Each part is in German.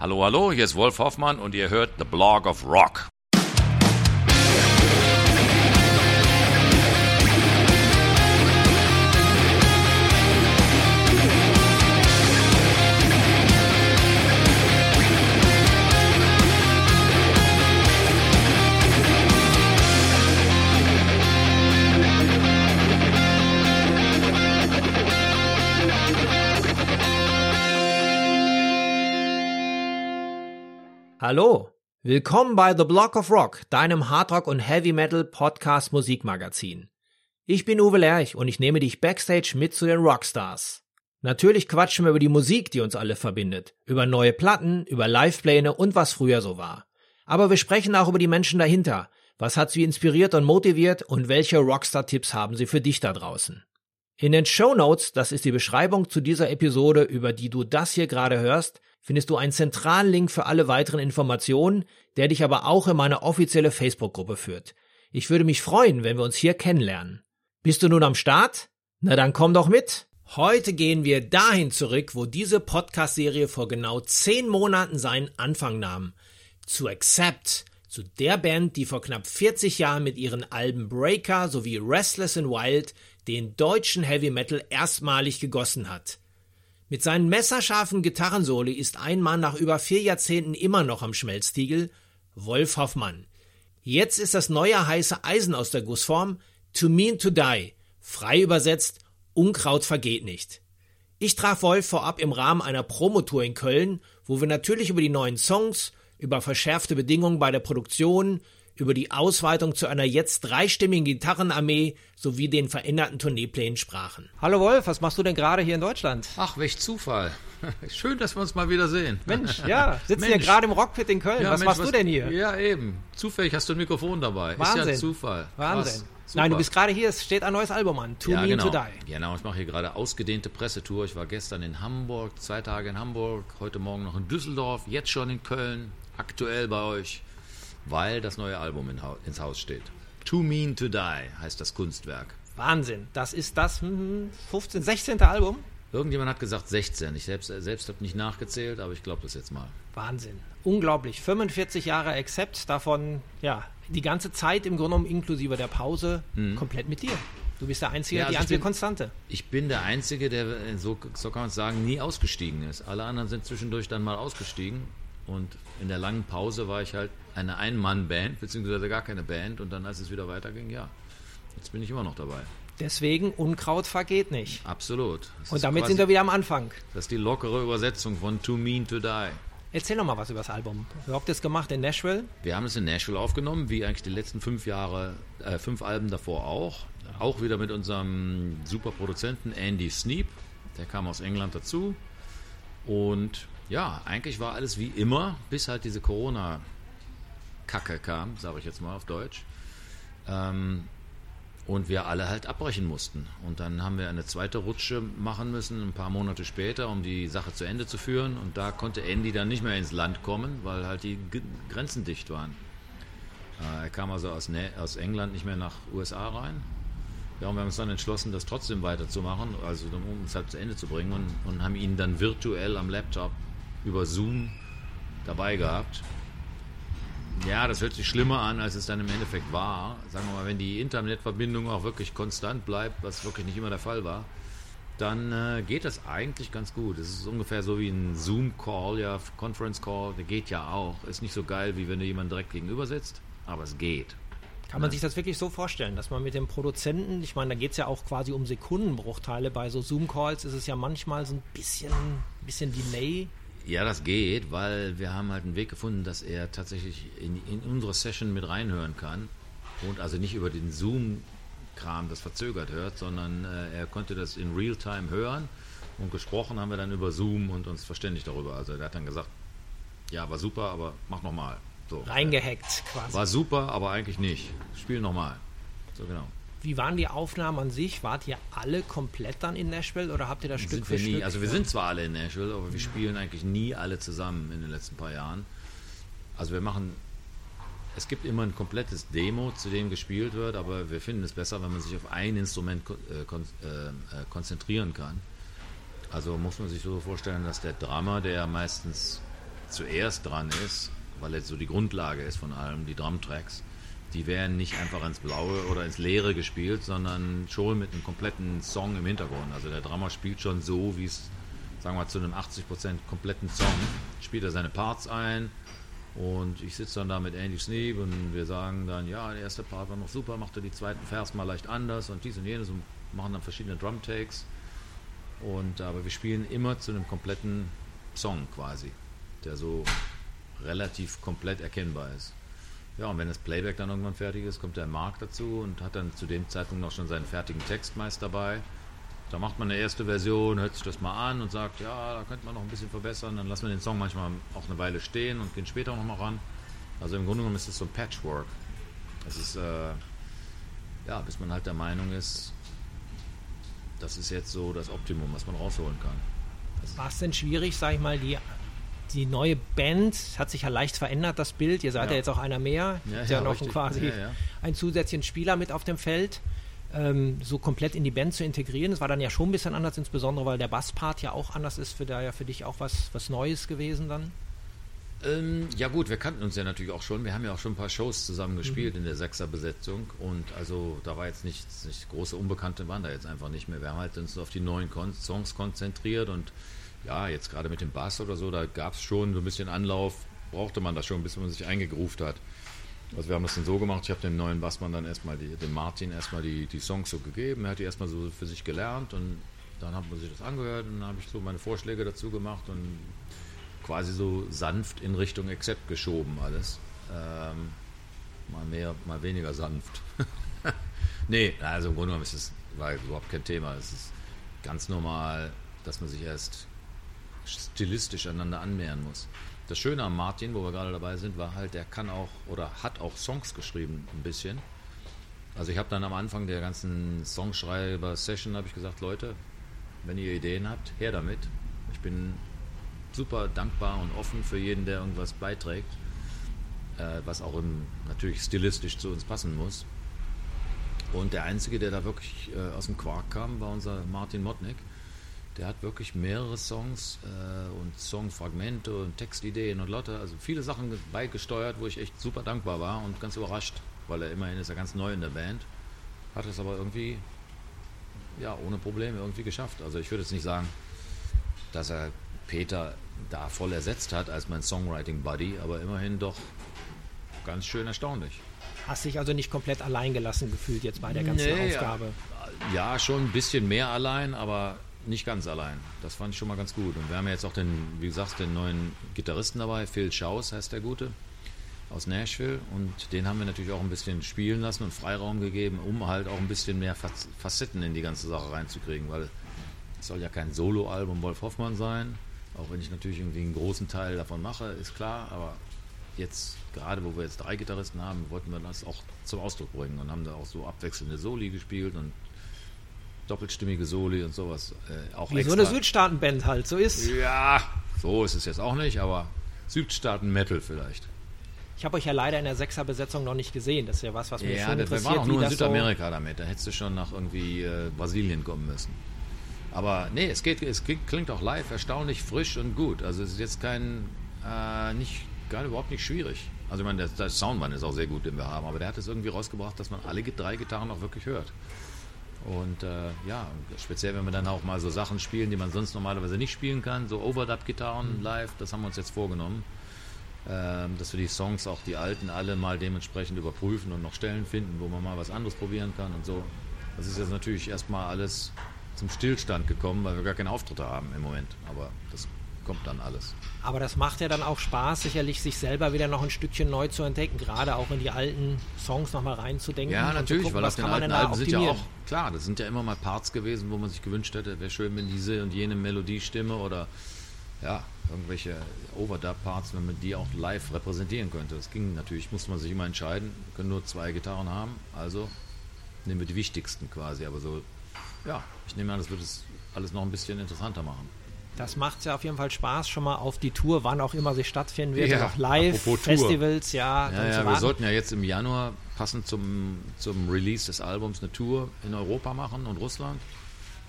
Hallo, hallo, hier ist Wolf Hoffmann und ihr hört The Blog of Rock. Hallo, willkommen bei The Block of Rock, deinem Hardrock und Heavy Metal Podcast Musikmagazin. Ich bin Uwe Lerch und ich nehme dich backstage mit zu den Rockstars. Natürlich quatschen wir über die Musik, die uns alle verbindet, über neue Platten, über Livepläne und was früher so war. Aber wir sprechen auch über die Menschen dahinter. Was hat sie inspiriert und motiviert und welche Rockstar-Tipps haben sie für dich da draußen? In den Show Notes, das ist die Beschreibung zu dieser Episode, über die du das hier gerade hörst, findest du einen zentralen Link für alle weiteren Informationen, der dich aber auch in meine offizielle Facebook-Gruppe führt. Ich würde mich freuen, wenn wir uns hier kennenlernen. Bist du nun am Start? Na dann komm doch mit! Heute gehen wir dahin zurück, wo diese Podcast-Serie vor genau zehn Monaten seinen Anfang nahm. Zu Accept, zu der Band, die vor knapp 40 Jahren mit ihren Alben Breaker sowie Restless and Wild den deutschen Heavy Metal erstmalig gegossen hat. Mit seinen messerscharfen Gitarrensoli ist ein Mann nach über vier Jahrzehnten immer noch am Schmelztiegel, Wolf Hoffmann. Jetzt ist das neue heiße Eisen aus der Gussform To Mean to Die, frei übersetzt Unkraut vergeht nicht. Ich traf Wolf vorab im Rahmen einer Promotour in Köln, wo wir natürlich über die neuen Songs, über verschärfte Bedingungen bei der Produktion, über die Ausweitung zu einer jetzt dreistimmigen Gitarrenarmee sowie den veränderten Tourneeplänen sprachen. Hallo Wolf, was machst du denn gerade hier in Deutschland? Ach, welch Zufall. Schön, dass wir uns mal wieder sehen. Mensch, ja, sitzen hier gerade im Rockpit in Köln. Ja, was Mensch, machst was, du denn hier? Ja, eben. Zufällig hast du ein Mikrofon dabei. Wahnsinn. Ist ja Zufall. Wahnsinn. Nein, du bist gerade hier, es steht ein neues Album an, To ja, Me genau. to Die. Genau, ich mache hier gerade ausgedehnte Pressetour. Ich war gestern in Hamburg, zwei Tage in Hamburg, heute Morgen noch in Düsseldorf, jetzt schon in Köln, aktuell bei euch weil das neue Album in, ins Haus steht. Too Mean to Die heißt das Kunstwerk. Wahnsinn, das ist das 15., hm, 16. Album? Irgendjemand hat gesagt 16. Ich selbst, selbst habe nicht nachgezählt, aber ich glaube das jetzt mal. Wahnsinn. Unglaublich. 45 Jahre Accept, davon ja die ganze Zeit im Grunde genommen inklusive der Pause mhm. komplett mit dir. Du bist der Einzige, ja, also die einzige bin, Konstante. Ich bin der Einzige, der, so, so kann man es sagen, nie ausgestiegen ist. Alle anderen sind zwischendurch dann mal ausgestiegen. Und in der langen Pause war ich halt eine Ein-Mann-Band, beziehungsweise gar keine Band. Und dann, als es wieder weiterging, ja, jetzt bin ich immer noch dabei. Deswegen Unkraut vergeht nicht. Absolut. Das und damit sind wir wieder am Anfang. Das ist die lockere Übersetzung von Too Mean to Die. Erzähl noch mal was über das Album. Wie habt ihr das gemacht in Nashville? Wir haben es in Nashville aufgenommen, wie eigentlich die letzten fünf Jahre, äh, fünf Alben davor auch. Auch wieder mit unserem super Produzenten Andy Sneap. Der kam aus England dazu. Und ja, eigentlich war alles wie immer, bis halt diese Corona- Kacke kam, sage ich jetzt mal auf Deutsch. Ähm, und wir alle halt abbrechen mussten. Und dann haben wir eine zweite Rutsche machen müssen, ein paar Monate später, um die Sache zu Ende zu führen. Und da konnte Andy dann nicht mehr ins Land kommen, weil halt die G Grenzen dicht waren. Äh, er kam also aus, aus, England nicht mehr nach USA rein. Ja, und wir haben uns dann entschlossen, das trotzdem weiterzumachen, also um es halt zu Ende zu bringen und, und haben ihn dann virtuell am Laptop über Zoom dabei gehabt. Ja, das hört sich schlimmer an, als es dann im Endeffekt war. Sagen wir mal, wenn die Internetverbindung auch wirklich konstant bleibt, was wirklich nicht immer der Fall war, dann äh, geht das eigentlich ganz gut. Es ist ungefähr so wie ein Zoom-Call, ja, Conference-Call, der geht ja auch. Ist nicht so geil, wie wenn du jemanden direkt gegenüber sitzt, aber es geht. Kann man sich das wirklich so vorstellen, dass man mit dem Produzenten, ich meine, da geht es ja auch quasi um Sekundenbruchteile, bei so Zoom-Calls ist es ja manchmal so ein bisschen, bisschen Delay ja, das geht, weil wir haben halt einen Weg gefunden, dass er tatsächlich in, in unsere Session mit reinhören kann und also nicht über den Zoom-Kram das verzögert hört, sondern äh, er konnte das in Realtime hören und gesprochen haben wir dann über Zoom und uns verständigt darüber. Also er hat dann gesagt, ja, war super, aber mach nochmal. So, Reingehackt quasi. War super, aber eigentlich nicht. Spiel nochmal. So genau. Wie waren die Aufnahmen an sich? Wart ihr alle komplett dann in Nashville oder habt ihr das Stück für nie. Stück? Also wir sind zwar alle in Nashville, aber wir spielen eigentlich nie alle zusammen in den letzten paar Jahren. Also wir machen, es gibt immer ein komplettes Demo, zu dem gespielt wird, aber wir finden es besser, wenn man sich auf ein Instrument äh, äh, äh, konzentrieren kann. Also muss man sich so vorstellen, dass der Drummer, der meistens zuerst dran ist, weil jetzt so die Grundlage ist von allem, die Drumtracks, die werden nicht einfach ins Blaue oder ins Leere gespielt, sondern schon mit einem kompletten Song im Hintergrund. Also der Drummer spielt schon so, wie es, sagen wir mal, zu einem 80% kompletten Song, spielt er seine Parts ein und ich sitze dann da mit Andy Sneap und wir sagen dann, ja, der erste Part war noch super, macht er die zweiten Vers mal leicht anders und dies und jenes und machen dann verschiedene Drum-Takes. Und aber wir spielen immer zu einem kompletten Song quasi, der so relativ komplett erkennbar ist. Ja, und wenn das Playback dann irgendwann fertig ist, kommt der Mark dazu und hat dann zu dem Zeitpunkt noch schon seinen fertigen Text meist dabei. Da macht man eine erste Version, hört sich das mal an und sagt, ja, da könnte man noch ein bisschen verbessern. Dann lassen wir den Song manchmal auch eine Weile stehen und gehen später noch mal ran. Also im Grunde genommen ist es so ein Patchwork. Es ist, äh, ja, bis man halt der Meinung ist, das ist jetzt so das Optimum, was man rausholen kann. War es denn schwierig, sag ich mal, die die neue Band hat sich ja leicht verändert, das Bild. Ihr seid ja, ja jetzt auch einer mehr. Ja, ja, ja noch richtig. quasi einen zusätzlichen Spieler mit auf dem Feld. Ähm, so komplett in die Band zu integrieren. Das war dann ja schon ein bisschen anders, insbesondere weil der Basspart ja auch anders ist. Für da ja für dich auch was, was Neues gewesen dann. Ähm, ja gut, wir kannten uns ja natürlich auch schon. Wir haben ja auch schon ein paar Shows zusammen gespielt mhm. in der Sechser-Besetzung und also da war jetzt nichts, nicht große Unbekannte waren da jetzt einfach nicht mehr. Wir haben halt uns auf die neuen Kon Songs konzentriert und ja, jetzt gerade mit dem Bass oder so, da gab es schon so ein bisschen Anlauf, brauchte man das schon, bis man sich eingegruft hat. Also wir haben das dann so gemacht, ich habe dem neuen Bassmann dann erstmal, die, dem Martin erstmal die, die Songs so gegeben, er hat die erstmal so für sich gelernt und dann hat man sich das angehört und dann habe ich so meine Vorschläge dazu gemacht und quasi so sanft in Richtung Accept geschoben alles. Ähm, mal mehr, mal weniger sanft. nee, also im Grunde genommen ist es war überhaupt kein Thema. Es ist ganz normal, dass man sich erst stilistisch einander annähern muss. Das Schöne am Martin, wo wir gerade dabei sind, war halt, der kann auch oder hat auch Songs geschrieben, ein bisschen. Also ich habe dann am Anfang der ganzen Songschreiber-Session habe ich gesagt, Leute, wenn ihr Ideen habt, her damit. Ich bin super dankbar und offen für jeden, der irgendwas beiträgt, äh, was auch im, natürlich stilistisch zu uns passen muss. Und der Einzige, der da wirklich äh, aus dem Quark kam, war unser Martin Motnik. Der hat wirklich mehrere Songs äh, und Songfragmente und Textideen und Lotte, also viele Sachen beigesteuert, wo ich echt super dankbar war und ganz überrascht, weil er immerhin ist er ganz neu in der Band. Hat es aber irgendwie, ja, ohne Probleme irgendwie geschafft. Also ich würde jetzt nicht sagen, dass er Peter da voll ersetzt hat als mein Songwriting-Buddy, aber immerhin doch ganz schön erstaunlich. Hast dich also nicht komplett allein gelassen gefühlt jetzt bei der ganzen nee, Aufgabe? Ja, ja, schon ein bisschen mehr allein, aber nicht ganz allein. Das fand ich schon mal ganz gut. Und wir haben ja jetzt auch den, wie gesagt, den neuen Gitarristen dabei, Phil Schaus heißt der Gute, aus Nashville. Und den haben wir natürlich auch ein bisschen spielen lassen und Freiraum gegeben, um halt auch ein bisschen mehr Facetten in die ganze Sache reinzukriegen, weil es soll ja kein Solo-Album Wolf Hoffmann sein, auch wenn ich natürlich irgendwie einen großen Teil davon mache, ist klar, aber jetzt, gerade wo wir jetzt drei Gitarristen haben, wollten wir das auch zum Ausdruck bringen und haben da auch so abwechselnde Soli gespielt und doppelstimmige Soli und sowas. Äh, auch Wie extra. so eine Südstaaten-Band halt, so ist. Ja, so ist es jetzt auch nicht, aber Südstaaten-Metal vielleicht. Ich habe euch ja leider in der Sechser-Besetzung noch nicht gesehen. Das ist ja was, was mich ja, schon interessiert. Ja, wir waren auch nur in Südamerika so damit. Da hättest du schon nach irgendwie äh, Brasilien kommen müssen. Aber nee, es, geht, es klingt auch live erstaunlich frisch und gut. Also es ist jetzt kein, äh, nicht, gar überhaupt nicht schwierig. Also ich meine, der, der Soundmann ist auch sehr gut, den wir haben, aber der hat es irgendwie rausgebracht, dass man alle drei Gitarren auch wirklich hört. Und äh, ja, speziell wenn wir dann auch mal so Sachen spielen, die man sonst normalerweise nicht spielen kann, so Overdub-Gitarren mhm. live, das haben wir uns jetzt vorgenommen. Ähm, dass wir die Songs, auch die alten, alle mal dementsprechend überprüfen und noch Stellen finden, wo man mal was anderes probieren kann und so. Das ist jetzt natürlich erstmal alles zum Stillstand gekommen, weil wir gar keine Auftritte haben im Moment. Aber das kommt dann alles. Aber das macht ja dann auch Spaß, sicherlich sich selber wieder noch ein Stückchen neu zu entdecken, gerade auch in die alten Songs nochmal reinzudenken. Ja, natürlich, gucken, weil auf den alten Alben sind ja auch, klar, das sind ja immer mal Parts gewesen, wo man sich gewünscht hätte, wäre schön, wenn diese und jene Melodiestimme oder ja, irgendwelche Overdub-Parts, wenn man die auch live repräsentieren könnte. Das ging natürlich, musste man sich immer entscheiden, wir können nur zwei Gitarren haben, also nehmen wir die wichtigsten quasi, aber so, ja, ich nehme an, das wird es alles noch ein bisschen interessanter machen. Das macht ja auf jeden Fall Spaß, schon mal auf die Tour, wann auch immer sie stattfinden wird, ja, auch live, Festivals, ja. Ja, ja wir sollten ja jetzt im Januar passend zum, zum Release des Albums eine Tour in Europa machen und Russland.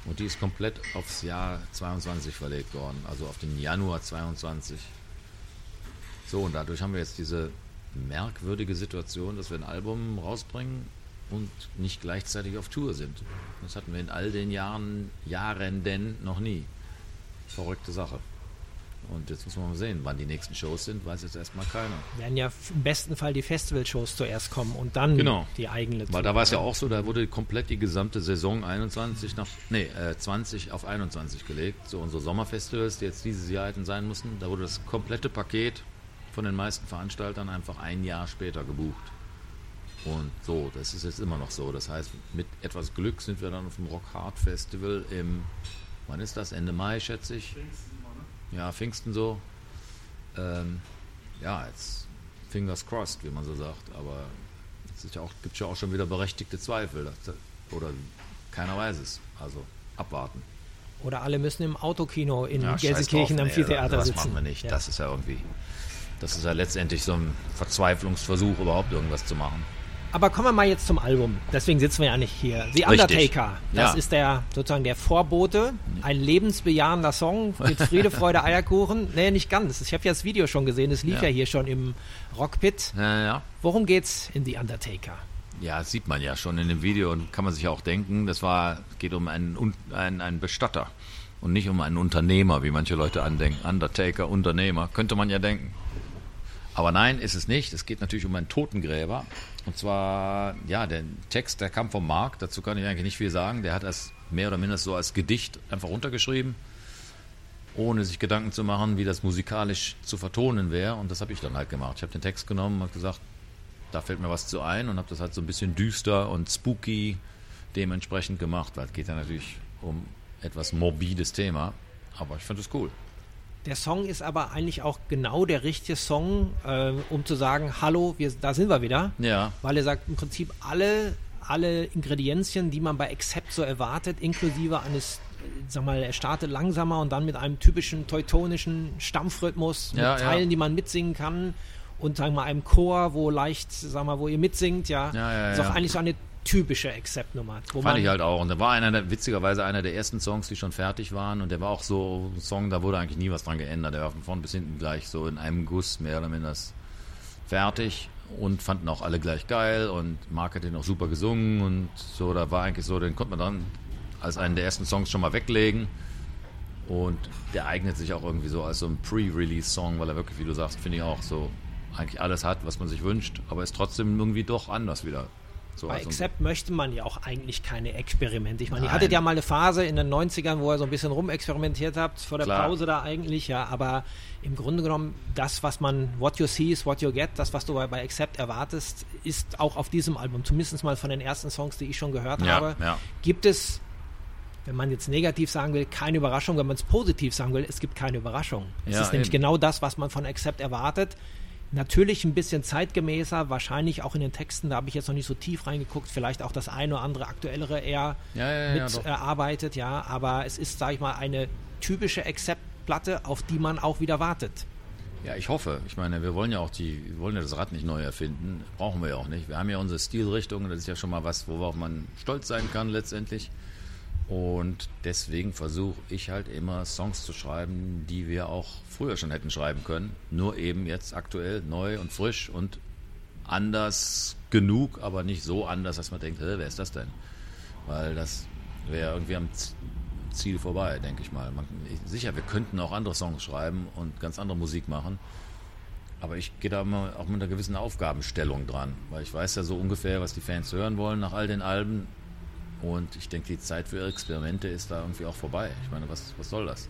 Und die ist komplett aufs Jahr 22 verlegt worden, also auf den Januar 22. So, und dadurch haben wir jetzt diese merkwürdige Situation, dass wir ein Album rausbringen und nicht gleichzeitig auf Tour sind. Das hatten wir in all den Jahren, Jahren denn noch nie. Verrückte Sache. Und jetzt muss man mal sehen, wann die nächsten Shows sind, weiß jetzt erstmal keiner. Werden ja im besten Fall die Festival-Shows zuerst kommen und dann genau. die eigene. Weil da war es ja auch so, da wurde komplett die gesamte Saison 21 nach, nee, äh, 20 auf 21 gelegt. So unsere Sommerfestivals, die jetzt dieses Jahr hätten sein müssen, da wurde das komplette Paket von den meisten Veranstaltern einfach ein Jahr später gebucht. Und so, das ist jetzt immer noch so. Das heißt, mit etwas Glück sind wir dann auf dem Rock Hard Festival im, wann ist das? Ende Mai, schätze ich. Ja, Pfingsten so. Ähm, ja, jetzt fingers crossed, wie man so sagt. Aber es ja gibt es ja auch schon wieder berechtigte Zweifel. Oder keiner weiß es. Also abwarten. Oder alle müssen im Autokino in ja, Gelsenkirchen Amphitheater nee, sitzen. Das machen wir nicht. Ja. Das ist ja irgendwie, das ist ja letztendlich so ein Verzweiflungsversuch, überhaupt irgendwas zu machen. Aber kommen wir mal jetzt zum Album. Deswegen sitzen wir ja nicht hier. The Undertaker. Das ja. ist der sozusagen der Vorbote. Ein lebensbejahender Song mit Friede, Freude, Eierkuchen. Nee, nicht ganz. Ich habe ja das Video schon gesehen. Es lief ja. ja, hier schon im Rockpit. Ja, ja. Worum geht's in The Undertaker? Ja, das sieht man ja schon in dem Video und kann man sich auch denken, das war, geht um einen, einen, einen Bestatter und nicht um einen Unternehmer, wie manche Leute andenken. Undertaker, Unternehmer, könnte man ja denken. Aber nein, ist es nicht. Es geht natürlich um einen Totengräber. Und zwar, ja, der Text, der kam vom Marc, dazu kann ich eigentlich nicht viel sagen. Der hat das mehr oder minder so als Gedicht einfach runtergeschrieben, ohne sich Gedanken zu machen, wie das musikalisch zu vertonen wäre. Und das habe ich dann halt gemacht. Ich habe den Text genommen und gesagt, da fällt mir was zu ein und habe das halt so ein bisschen düster und spooky dementsprechend gemacht, weil es geht ja natürlich um etwas morbides Thema. Aber ich fand es cool. Der Song ist aber eigentlich auch genau der richtige Song, äh, um zu sagen, hallo, wir, da sind wir wieder. Ja. Weil er sagt im Prinzip alle, alle Ingredienzien, die man bei Accept so erwartet, inklusive eines, sag mal, er startet langsamer und dann mit einem typischen teutonischen Stampfrhythmus, ja, mit Teilen, ja. die man mitsingen kann und sagen wir mal einem Chor, wo leicht, sag mal, wo ihr mitsingt, ja. ja, ja ist auch eigentlich so eine typische Accept-Nummer. Fand ich halt auch. Und da war einer der, witzigerweise einer der ersten Songs, die schon fertig waren. Und der war auch so ein Song, da wurde eigentlich nie was dran geändert. Der war von vorn bis hinten gleich so in einem Guss mehr oder minder fertig. Und fanden auch alle gleich geil. Und Mark hat den auch super gesungen. Und so, da war eigentlich so, den konnte man dann als einen der ersten Songs schon mal weglegen. Und der eignet sich auch irgendwie so als so ein Pre-Release-Song, weil er wirklich, wie du sagst, finde ich auch so eigentlich alles hat, was man sich wünscht, aber ist trotzdem irgendwie doch anders wieder. So, Bei Accept möchte man ja auch eigentlich keine Experimente. Ich meine, ihr hattet ja mal eine Phase in den 90ern, wo ihr so ein bisschen rumexperimentiert habt, vor der Klar. Pause da eigentlich, ja, aber im Grunde genommen, das, was man, what you see is what you get, das, was du bei, bei Accept erwartest, ist auch auf diesem Album, zumindest mal von den ersten Songs, die ich schon gehört ja, habe, ja. gibt es wenn man jetzt negativ sagen will, keine Überraschung. Wenn man es positiv sagen will, es gibt keine Überraschung. Es ja, ist nämlich eben. genau das, was man von Accept erwartet. Natürlich ein bisschen zeitgemäßer, wahrscheinlich auch in den Texten, da habe ich jetzt noch nicht so tief reingeguckt, vielleicht auch das eine oder andere aktuellere eher ja, ja, ja, mitarbeitet, äh, ja, aber es ist, sage ich mal, eine typische Accept-Platte, auf die man auch wieder wartet. Ja, ich hoffe. Ich meine, wir wollen ja auch die, wir wollen ja das Rad nicht neu erfinden. Brauchen wir ja auch nicht. Wir haben ja unsere Stilrichtung, das ist ja schon mal was, worauf man stolz sein kann letztendlich. Und deswegen versuche ich halt immer Songs zu schreiben, die wir auch früher schon hätten schreiben können. Nur eben jetzt aktuell neu und frisch und anders genug, aber nicht so anders, dass man denkt, wer ist das denn? Weil das wäre irgendwie am Ziel vorbei, denke ich mal. Man, sicher, wir könnten auch andere Songs schreiben und ganz andere Musik machen. Aber ich gehe da immer auch mit einer gewissen Aufgabenstellung dran, weil ich weiß ja so ungefähr, was die Fans hören wollen nach all den Alben. Und ich denke, die Zeit für Experimente ist da irgendwie auch vorbei. Ich meine, was, was soll das?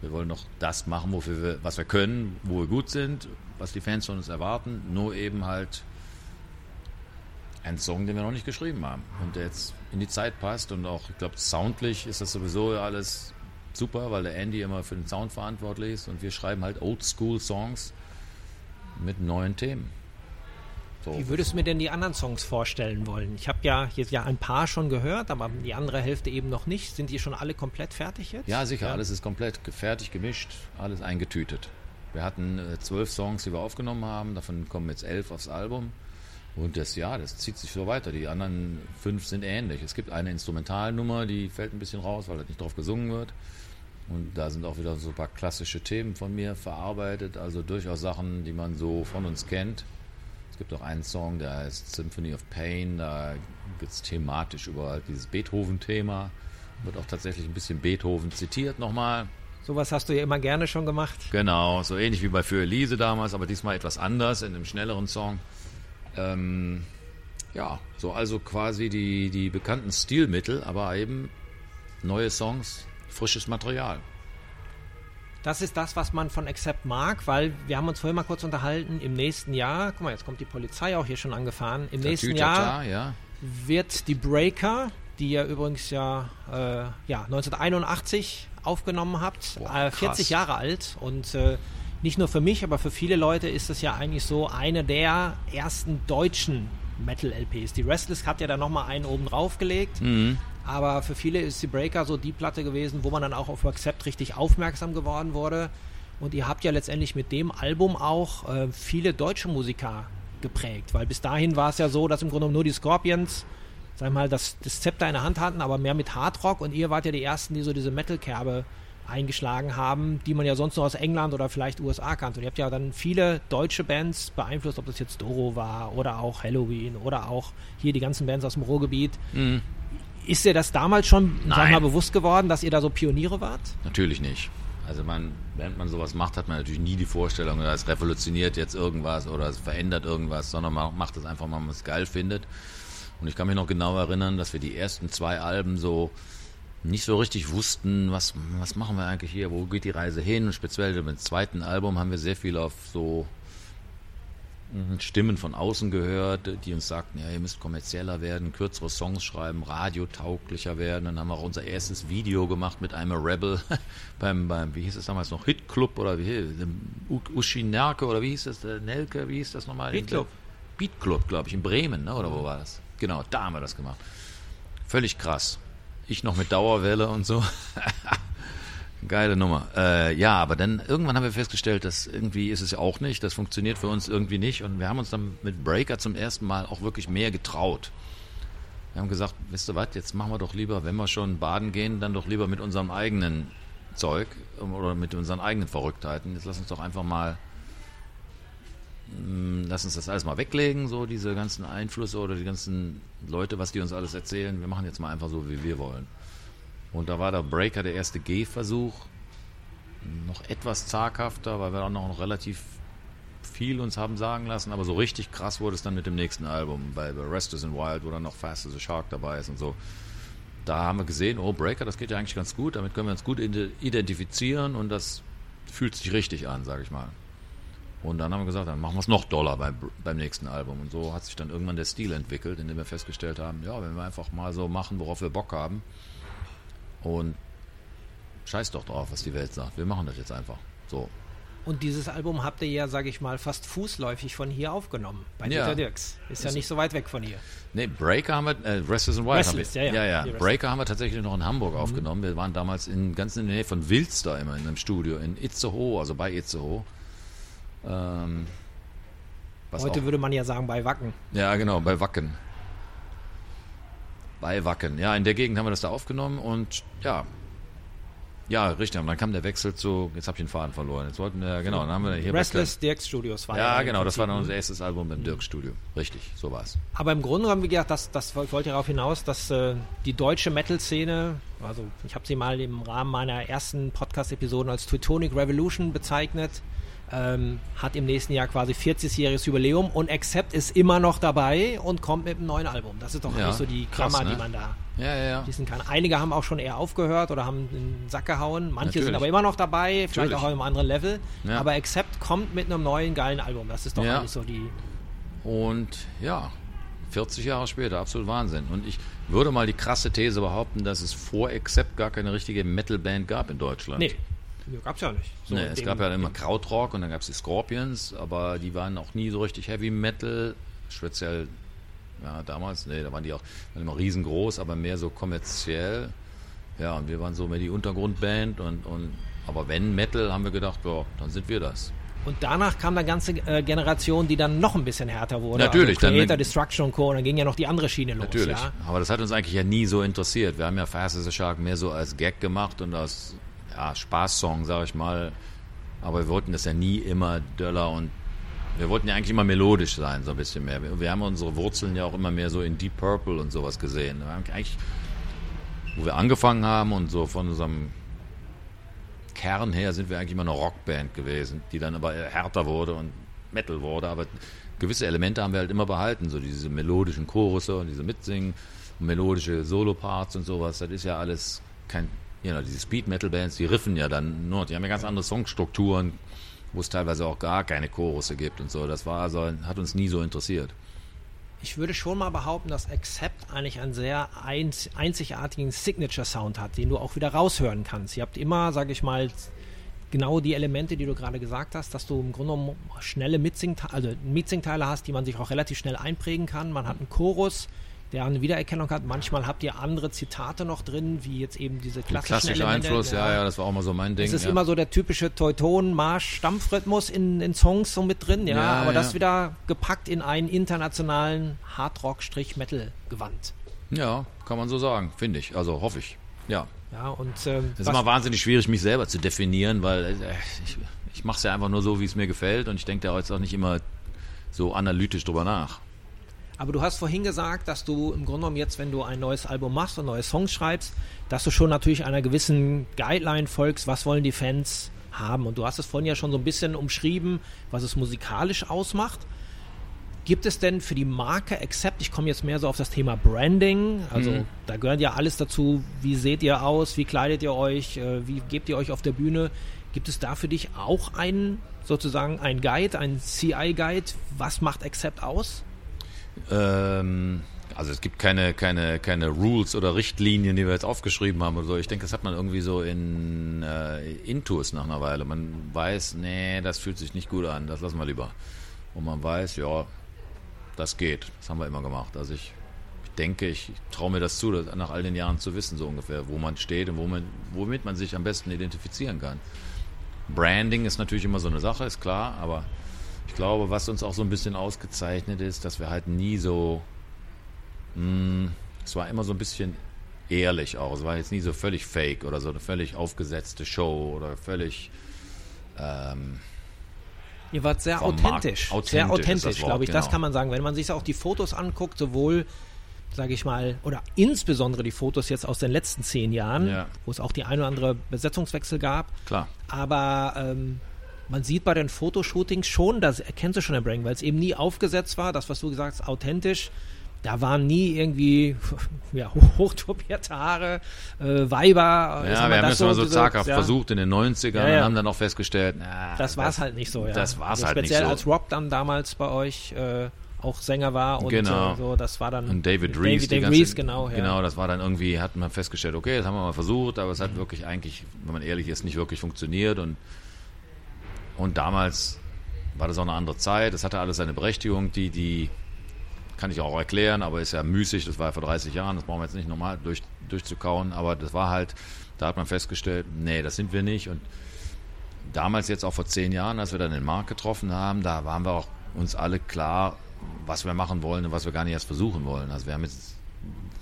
Wir wollen doch das machen, wofür wir, was wir können, wo wir gut sind, was die Fans von uns erwarten, nur eben halt ein Song, den wir noch nicht geschrieben haben und der jetzt in die Zeit passt und auch, ich glaube, soundlich ist das sowieso alles super, weil der Andy immer für den Sound verantwortlich ist und wir schreiben halt Old-School-Songs mit neuen Themen. So. Wie würdest du mir denn die anderen Songs vorstellen wollen? Ich habe ja jetzt ja ein paar schon gehört, aber die andere Hälfte eben noch nicht. Sind die schon alle komplett fertig jetzt? Ja, sicher. Ja. Alles ist komplett fertig gemischt, alles eingetütet. Wir hatten äh, zwölf Songs, die wir aufgenommen haben. Davon kommen jetzt elf aufs Album. Und das, ja, das zieht sich so weiter. Die anderen fünf sind ähnlich. Es gibt eine Instrumentalnummer, die fällt ein bisschen raus, weil da nicht drauf gesungen wird. Und da sind auch wieder so ein paar klassische Themen von mir verarbeitet, also durchaus Sachen, die man so von uns kennt. Es gibt auch einen Song, der heißt Symphony of Pain, da geht es thematisch über dieses Beethoven-Thema. Wird auch tatsächlich ein bisschen Beethoven zitiert nochmal. Sowas hast du ja immer gerne schon gemacht. Genau, so ähnlich wie bei Für Elise damals, aber diesmal etwas anders in einem schnelleren Song. Ähm, ja, so also quasi die, die bekannten Stilmittel, aber eben neue Songs, frisches Material. Das ist das, was man von Accept mag, weil wir haben uns vorhin mal kurz unterhalten, im nächsten Jahr, guck mal, jetzt kommt die Polizei auch hier schon angefahren, im nächsten Jahr ja. wird die Breaker, die ihr übrigens ja, äh, ja 1981 aufgenommen habt, Boah, äh, 40 Jahre alt und äh, nicht nur für mich, aber für viele Leute ist es ja eigentlich so eine der ersten deutschen Metal-LPs. Die Restless hat ja da nochmal einen oben drauf gelegt. Mhm. Aber für viele ist die Breaker so die Platte gewesen, wo man dann auch auf Accept richtig aufmerksam geworden wurde. Und ihr habt ja letztendlich mit dem Album auch äh, viele deutsche Musiker geprägt, weil bis dahin war es ja so, dass im Grunde nur die Scorpions, sag mal, das, das Zepter in der Hand hatten, aber mehr mit Hardrock und ihr wart ja die Ersten, die so diese Metal-Kerbe eingeschlagen haben, die man ja sonst nur aus England oder vielleicht USA kannte. Und ihr habt ja dann viele deutsche Bands beeinflusst, ob das jetzt Doro war oder auch Halloween oder auch hier die ganzen Bands aus dem Ruhrgebiet. Mhm. Ist dir das damals schon sag mal, bewusst geworden, dass ihr da so Pioniere wart? Natürlich nicht. Also man, während man sowas macht, hat man natürlich nie die Vorstellung, es revolutioniert jetzt irgendwas oder es verändert irgendwas, sondern man macht es einfach, weil man es geil findet. Und ich kann mich noch genau erinnern, dass wir die ersten zwei Alben so nicht so richtig wussten, was, was machen wir eigentlich hier, wo geht die Reise hin. Und speziell mit dem zweiten Album haben wir sehr viel auf so Stimmen von außen gehört, die uns sagten, ja, ihr müsst kommerzieller werden, kürzere Songs schreiben, radiotauglicher werden. Dann haben wir auch unser erstes Video gemacht mit einem Rebel beim, beim, wie hieß es damals noch, Hit Club oder wie, Uschinerke oder wie hieß das, Nelke, wie hieß das nochmal? Beat Club. Beat Club, glaube ich, in Bremen, ne? oder wo war das? Genau, da haben wir das gemacht. Völlig krass. Ich noch mit Dauerwelle und so. Geile Nummer. Äh, ja, aber dann irgendwann haben wir festgestellt, dass irgendwie ist es ja auch nicht, das funktioniert für uns irgendwie nicht und wir haben uns dann mit Breaker zum ersten Mal auch wirklich mehr getraut. Wir haben gesagt, wisst ihr was, jetzt machen wir doch lieber, wenn wir schon baden gehen, dann doch lieber mit unserem eigenen Zeug oder mit unseren eigenen Verrücktheiten. Jetzt lass uns doch einfach mal hm, lass uns das alles mal weglegen, so diese ganzen Einflüsse oder die ganzen Leute, was die uns alles erzählen. Wir machen jetzt mal einfach so, wie wir wollen. Und da war der Breaker der erste Gehversuch. Noch etwas zaghafter, weil wir auch noch relativ viel uns haben sagen lassen, aber so richtig krass wurde es dann mit dem nächsten Album, bei Restless in Wild, wo dann noch Fast as a Shark dabei ist und so. Da haben wir gesehen, oh, Breaker, das geht ja eigentlich ganz gut, damit können wir uns gut identifizieren und das fühlt sich richtig an, sage ich mal. Und dann haben wir gesagt, dann machen wir es noch doller beim, beim nächsten Album. Und so hat sich dann irgendwann der Stil entwickelt, indem wir festgestellt haben, ja, wenn wir einfach mal so machen, worauf wir Bock haben. Und scheiß doch drauf, was die Welt sagt. Wir machen das jetzt einfach. So. Und dieses Album habt ihr ja, sage ich mal, fast fußläufig von hier aufgenommen. Bei ja. Dirks. Ist ja nicht so weit weg von hier. Nee, Breaker haben wir, äh, Restless and Wild Restless, haben wir. Ja, ja. ja, ja. Breaker haben wir tatsächlich noch in Hamburg mhm. aufgenommen. Wir waren damals in, ganz in der Nähe von Wilster immer in einem Studio, in Itzehoe, also bei Itzehoe. Ähm, Heute auch, würde man ja sagen bei Wacken. Ja, genau, bei Wacken. Bei Wacken. Ja, in der Gegend haben wir das da aufgenommen und ja. Ja, richtig. Und dann kam der Wechsel zu. Jetzt habe ich den Faden verloren. Jetzt wollten wir, genau, dann haben wir hier. Restless Dirks Studios war ja. Ja, genau, das war dann unser erstes Album im Dirks Studio. Richtig, so war es. Aber im Grunde haben wir gedacht, das, das wollte darauf hinaus, dass äh, die deutsche Metal-Szene, also ich habe sie mal im Rahmen meiner ersten Podcast-Episoden als Teutonic Revolution bezeichnet ähm, hat im nächsten Jahr quasi 40-jähriges Jubiläum und Accept ist immer noch dabei und kommt mit einem neuen Album. Das ist doch ja, eigentlich so die Klammer, krass, ne? die man da ja, ja, wissen kann. Einige haben auch schon eher aufgehört oder haben den Sack gehauen. Manche Natürlich. sind aber immer noch dabei, vielleicht Natürlich. auch auf einem anderen Level. Aber Accept kommt mit einem neuen geilen Album. Das ist doch eigentlich so die. Und ja, 40 Jahre später, absolut Wahnsinn. Und ich würde mal die krasse These behaupten, dass es vor Accept gar keine richtige Metal-Band gab in Deutschland. Nee, Gab es ja nicht. So nee, es gab ja immer Krautrock und dann gab es die Scorpions, aber die waren auch nie so richtig Heavy Metal, speziell ja, damals, nee, da waren die auch waren immer riesengroß, aber mehr so kommerziell. Ja, und wir waren so mehr die Untergrundband und, und aber wenn Metal, haben wir gedacht, ja, dann sind wir das. Und danach kam eine ganze äh, Generation, die dann noch ein bisschen härter wurde. Natürlich. Also Creator, dann, Destruction und Co. Und dann ging ja noch die andere Schiene los. Natürlich. Ja? Aber das hat uns eigentlich ja nie so interessiert. Wir haben ja Fast as a Shark mehr so als Gag gemacht und aus ja, Spaßsong, sag ich mal. Aber wir wollten das ja nie immer döller und wir wollten ja eigentlich immer melodisch sein, so ein bisschen mehr. Wir, haben unsere Wurzeln ja auch immer mehr so in Deep Purple und sowas gesehen. Wir haben eigentlich, wo wir angefangen haben und so von unserem Kern her sind wir eigentlich immer eine Rockband gewesen, die dann aber härter wurde und Metal wurde. Aber gewisse Elemente haben wir halt immer behalten, so diese melodischen Chorusse und diese Mitsingen, melodische Soloparts und sowas. Das ist ja alles kein, know, diese Speed Metal Bands, die riffen ja dann nur, die haben ja ganz andere Songstrukturen, wo es teilweise auch gar keine Chorusse gibt und so. Das war also, hat uns nie so interessiert. Ich würde schon mal behaupten, dass Accept eigentlich einen sehr einzigartigen Signature-Sound hat, den du auch wieder raushören kannst. Ihr habt immer, sage ich mal, genau die Elemente, die du gerade gesagt hast, dass du im Grunde genommen schnelle Mitsingteile, also Mitsingteile hast, die man sich auch relativ schnell einprägen kann. Man hat einen Chorus, der eine Wiedererkennung hat. Manchmal habt ihr andere Zitate noch drin, wie jetzt eben diese klassischen Klassische Einfluss, ja, ja, das war auch mal so mein Ding. Es ist ja. immer so der typische Teuton, Marsch, Stampfrhythmus in, in Songs so mit drin, ja, ja aber das wieder gepackt in einen internationalen Hardrock-Metal-Gewand. Ja, kann man so sagen, finde ich, also hoffe ich, ja. Ja, und ähm, es ist immer wahnsinnig schwierig, mich selber zu definieren, weil äh, ich, ich mache es ja einfach nur so, wie es mir gefällt und ich denke da jetzt auch nicht immer so analytisch drüber nach. Aber du hast vorhin gesagt, dass du im Grunde genommen jetzt, wenn du ein neues Album machst und neue Songs schreibst, dass du schon natürlich einer gewissen Guideline folgst, was wollen die Fans haben. Und du hast es vorhin ja schon so ein bisschen umschrieben, was es musikalisch ausmacht. Gibt es denn für die Marke Accept, ich komme jetzt mehr so auf das Thema Branding, also mhm. da gehört ja alles dazu, wie seht ihr aus, wie kleidet ihr euch, äh, wie gebt ihr euch auf der Bühne. Gibt es da für dich auch einen, sozusagen ein Guide, ein CI-Guide, was macht Accept aus? Ähm, also es gibt keine, keine, keine Rules oder Richtlinien, die wir jetzt aufgeschrieben haben oder so. Ich denke, das hat man irgendwie so in äh, Intus nach einer Weile. Man weiß, nee, das fühlt sich nicht gut an, das lassen wir lieber. Und man weiß, ja, das geht. Das haben wir immer gemacht. Also ich, ich denke, ich traue mir das zu, das nach all den Jahren zu wissen, so ungefähr, wo man steht und wo man, womit man sich am besten identifizieren kann. Branding ist natürlich immer so eine Sache, ist klar, aber ich glaube, was uns auch so ein bisschen ausgezeichnet ist, dass wir halt nie so, mh, hm, es war immer so ein bisschen ehrlich auch. Es war jetzt nie so völlig fake oder so eine völlig aufgesetzte Show oder völlig. Ähm, Ihr wart sehr authentisch. authentisch. Sehr authentisch, glaube ich. Genau. Das kann man sagen. Wenn man sich auch die Fotos anguckt, sowohl, sage ich mal, oder insbesondere die Fotos jetzt aus den letzten zehn Jahren, ja. wo es auch die ein oder andere Besetzungswechsel gab. Klar. Aber ähm, man sieht bei den Fotoshootings schon, das erkennst du schon der Branding, weil es eben nie aufgesetzt war, das, was du gesagt hast, authentisch. Da waren nie irgendwie ja, hochtopierte Haare, äh, Weiber. Ja, wir haben das mal so zaghaft ja. versucht in den 90ern ja, ja. und haben dann auch festgestellt, na, das war es halt nicht so. Ja. Das war es also halt nicht so. Speziell als Rob dann damals bei euch äh, auch Sänger war und genau. äh, so, das war dann. Und David Reeves. David, David Reeves, genau. Ja. Genau, das war dann irgendwie, hat man festgestellt, okay, das haben wir mal versucht, aber es hat wirklich eigentlich, wenn man ehrlich ist, nicht wirklich funktioniert und und damals war das auch eine andere Zeit. Es hatte alles seine Berechtigung. Die, die kann ich auch erklären, aber ist ja müßig. Das war ja vor 30 Jahren. Das brauchen wir jetzt nicht nochmal durch, durchzukauen. Aber das war halt, da hat man festgestellt, nee, das sind wir nicht. Und damals jetzt auch vor zehn Jahren, als wir dann den Markt getroffen haben, da waren wir auch uns alle klar, was wir machen wollen und was wir gar nicht erst versuchen wollen. Also wir haben jetzt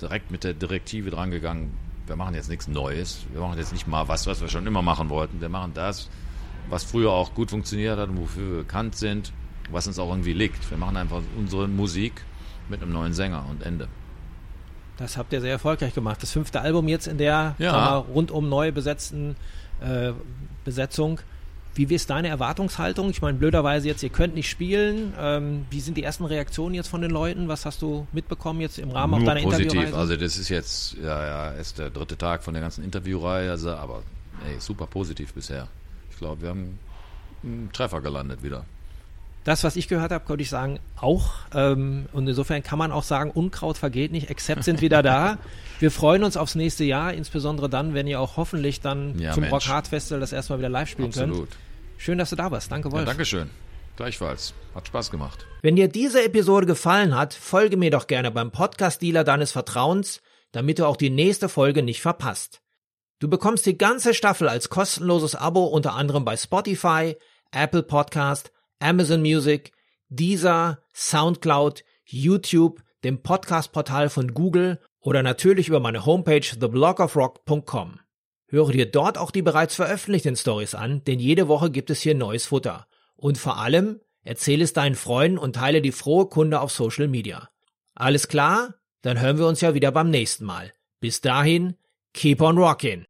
direkt mit der Direktive dran gegangen, wir machen jetzt nichts Neues. Wir machen jetzt nicht mal was, was wir schon immer machen wollten. Wir machen das, was früher auch gut funktioniert hat und wofür wir bekannt sind, was uns auch irgendwie liegt. Wir machen einfach unsere Musik mit einem neuen Sänger und Ende. Das habt ihr sehr erfolgreich gemacht. Das fünfte Album jetzt in der ja. mal, rundum neu besetzten äh, Besetzung. Wie ist deine Erwartungshaltung? Ich meine, blöderweise jetzt, ihr könnt nicht spielen. Ähm, wie sind die ersten Reaktionen jetzt von den Leuten? Was hast du mitbekommen jetzt im Rahmen Nur auch deiner positiv. Interviewreise? Also das ist jetzt, ja, ja, ist der dritte Tag von der ganzen Interviewreihe, also, aber ey, super positiv bisher glaube, wir haben einen Treffer gelandet wieder. Das, was ich gehört habe, könnte ich sagen, auch. Ähm, und insofern kann man auch sagen, Unkraut vergeht nicht, Accept sind wieder da. Wir freuen uns aufs nächste Jahr, insbesondere dann, wenn ihr auch hoffentlich dann ja, zum Mensch. Rock Hard Festival das erstmal wieder live spielen Absolut. könnt. Schön, dass du da warst. Danke, Wolf. Ja, Dankeschön. Gleichfalls. Hat Spaß gemacht. Wenn dir diese Episode gefallen hat, folge mir doch gerne beim Podcast-Dealer deines Vertrauens, damit du auch die nächste Folge nicht verpasst. Du bekommst die ganze Staffel als kostenloses Abo unter anderem bei Spotify, Apple Podcast, Amazon Music, Deezer, Soundcloud, YouTube, dem Podcast-Portal von Google oder natürlich über meine Homepage theblogofrock.com. Höre dir dort auch die bereits veröffentlichten Stories an, denn jede Woche gibt es hier neues Futter. Und vor allem, erzähle es deinen Freunden und teile die frohe Kunde auf Social Media. Alles klar? Dann hören wir uns ja wieder beim nächsten Mal. Bis dahin, keep on rockin'!